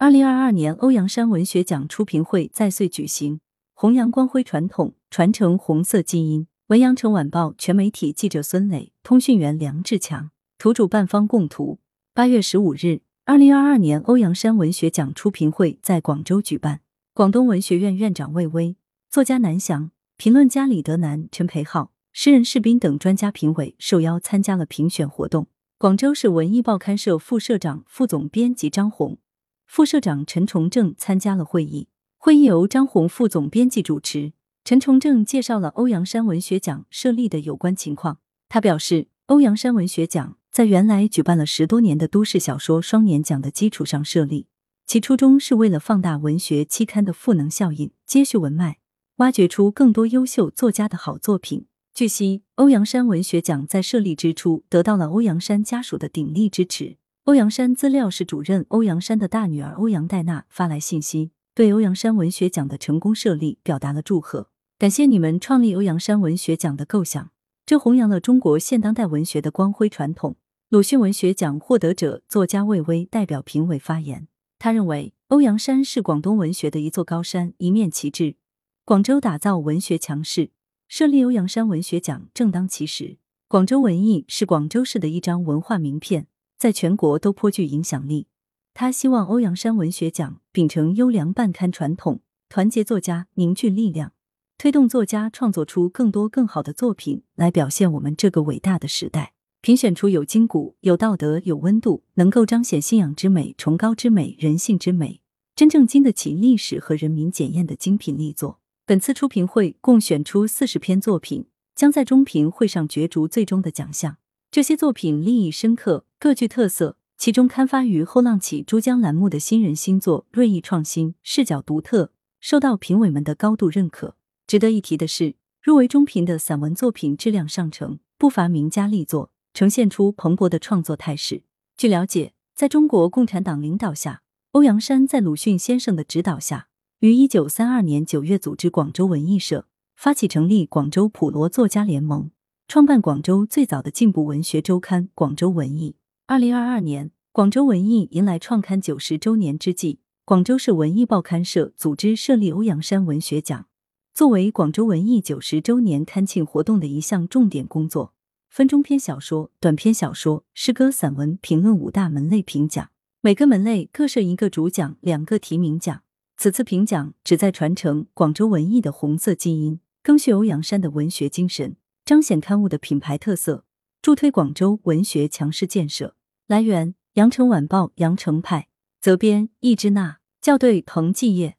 二零二二年欧阳山文学奖出评会在穗举行，弘扬光辉传统，传承红色基因。文阳城晚报全媒体记者孙磊，通讯员梁志强，图主办方供图。八月十五日，二零二二年欧阳山文学奖出评会在广州举办，广东文学院院长魏巍、作家南翔、评论家李德南、陈培浩、诗人士兵等专家评委受邀参加了评选活动。广州市文艺报刊社副社长、副总编辑张红、副社长陈崇正参加了会议。会议由张红副总编辑主持。陈崇正介绍了欧阳山文学奖设立的有关情况。他表示，欧阳山文学奖在原来举办了十多年的都市小说双年奖的基础上设立，其初衷是为了放大文学期刊的赋能效应，接续文脉，挖掘出更多优秀作家的好作品。据悉，欧阳山文学奖在设立之初得到了欧阳山家属的鼎力支持。欧阳山资料室主任欧阳山的大女儿欧阳黛娜发来信息，对欧阳山文学奖的成功设立表达了祝贺。感谢你们创立欧阳山文学奖的构想，这弘扬了中国现当代文学的光辉传统。鲁迅文学奖获得者作家魏巍代表评委发言，他认为欧阳山是广东文学的一座高山，一面旗帜。广州打造文学强势，设立欧阳山文学奖正当其时。广州文艺是广州市的一张文化名片，在全国都颇具影响力。他希望欧阳山文学奖秉承优良办刊传统，团结作家，凝聚力量。推动作家创作出更多更好的作品，来表现我们这个伟大的时代。评选出有筋骨、有道德、有温度，能够彰显信仰之美、崇高之美、人性之美，真正经得起历史和人民检验的精品力作。本次出评会共选出四十篇作品，将在中评会上角逐最终的奖项。这些作品立意深刻，各具特色。其中刊发于后浪起珠江栏目的新人新作锐意创新、视角独特，受到评委们的高度认可。值得一提的是，入围中评的散文作品质量上乘，不乏名家力作，呈现出蓬勃的创作态势。据了解，在中国共产党领导下，欧阳山在鲁迅先生的指导下，于一九三二年九月组织广州文艺社，发起成立广州普罗作家联盟，创办广州最早的进步文学周刊《广州文艺》。二零二二年，广州文艺迎来创刊九十周年之际，广州市文艺报刊社组织设立欧阳山文学奖。作为广州文艺九十周年刊庆活动的一项重点工作，分中篇小说、短篇小说、诗歌、散文评论五大门类评奖，每个门类各设一个主奖、两个提名奖。此次评奖旨在传承广州文艺的红色基因，更续欧阳山的文学精神，彰显刊物的品牌特色，助推广州文学强势建设。来源：羊城晚报羊城派，责编：易之娜，校对：彭继业。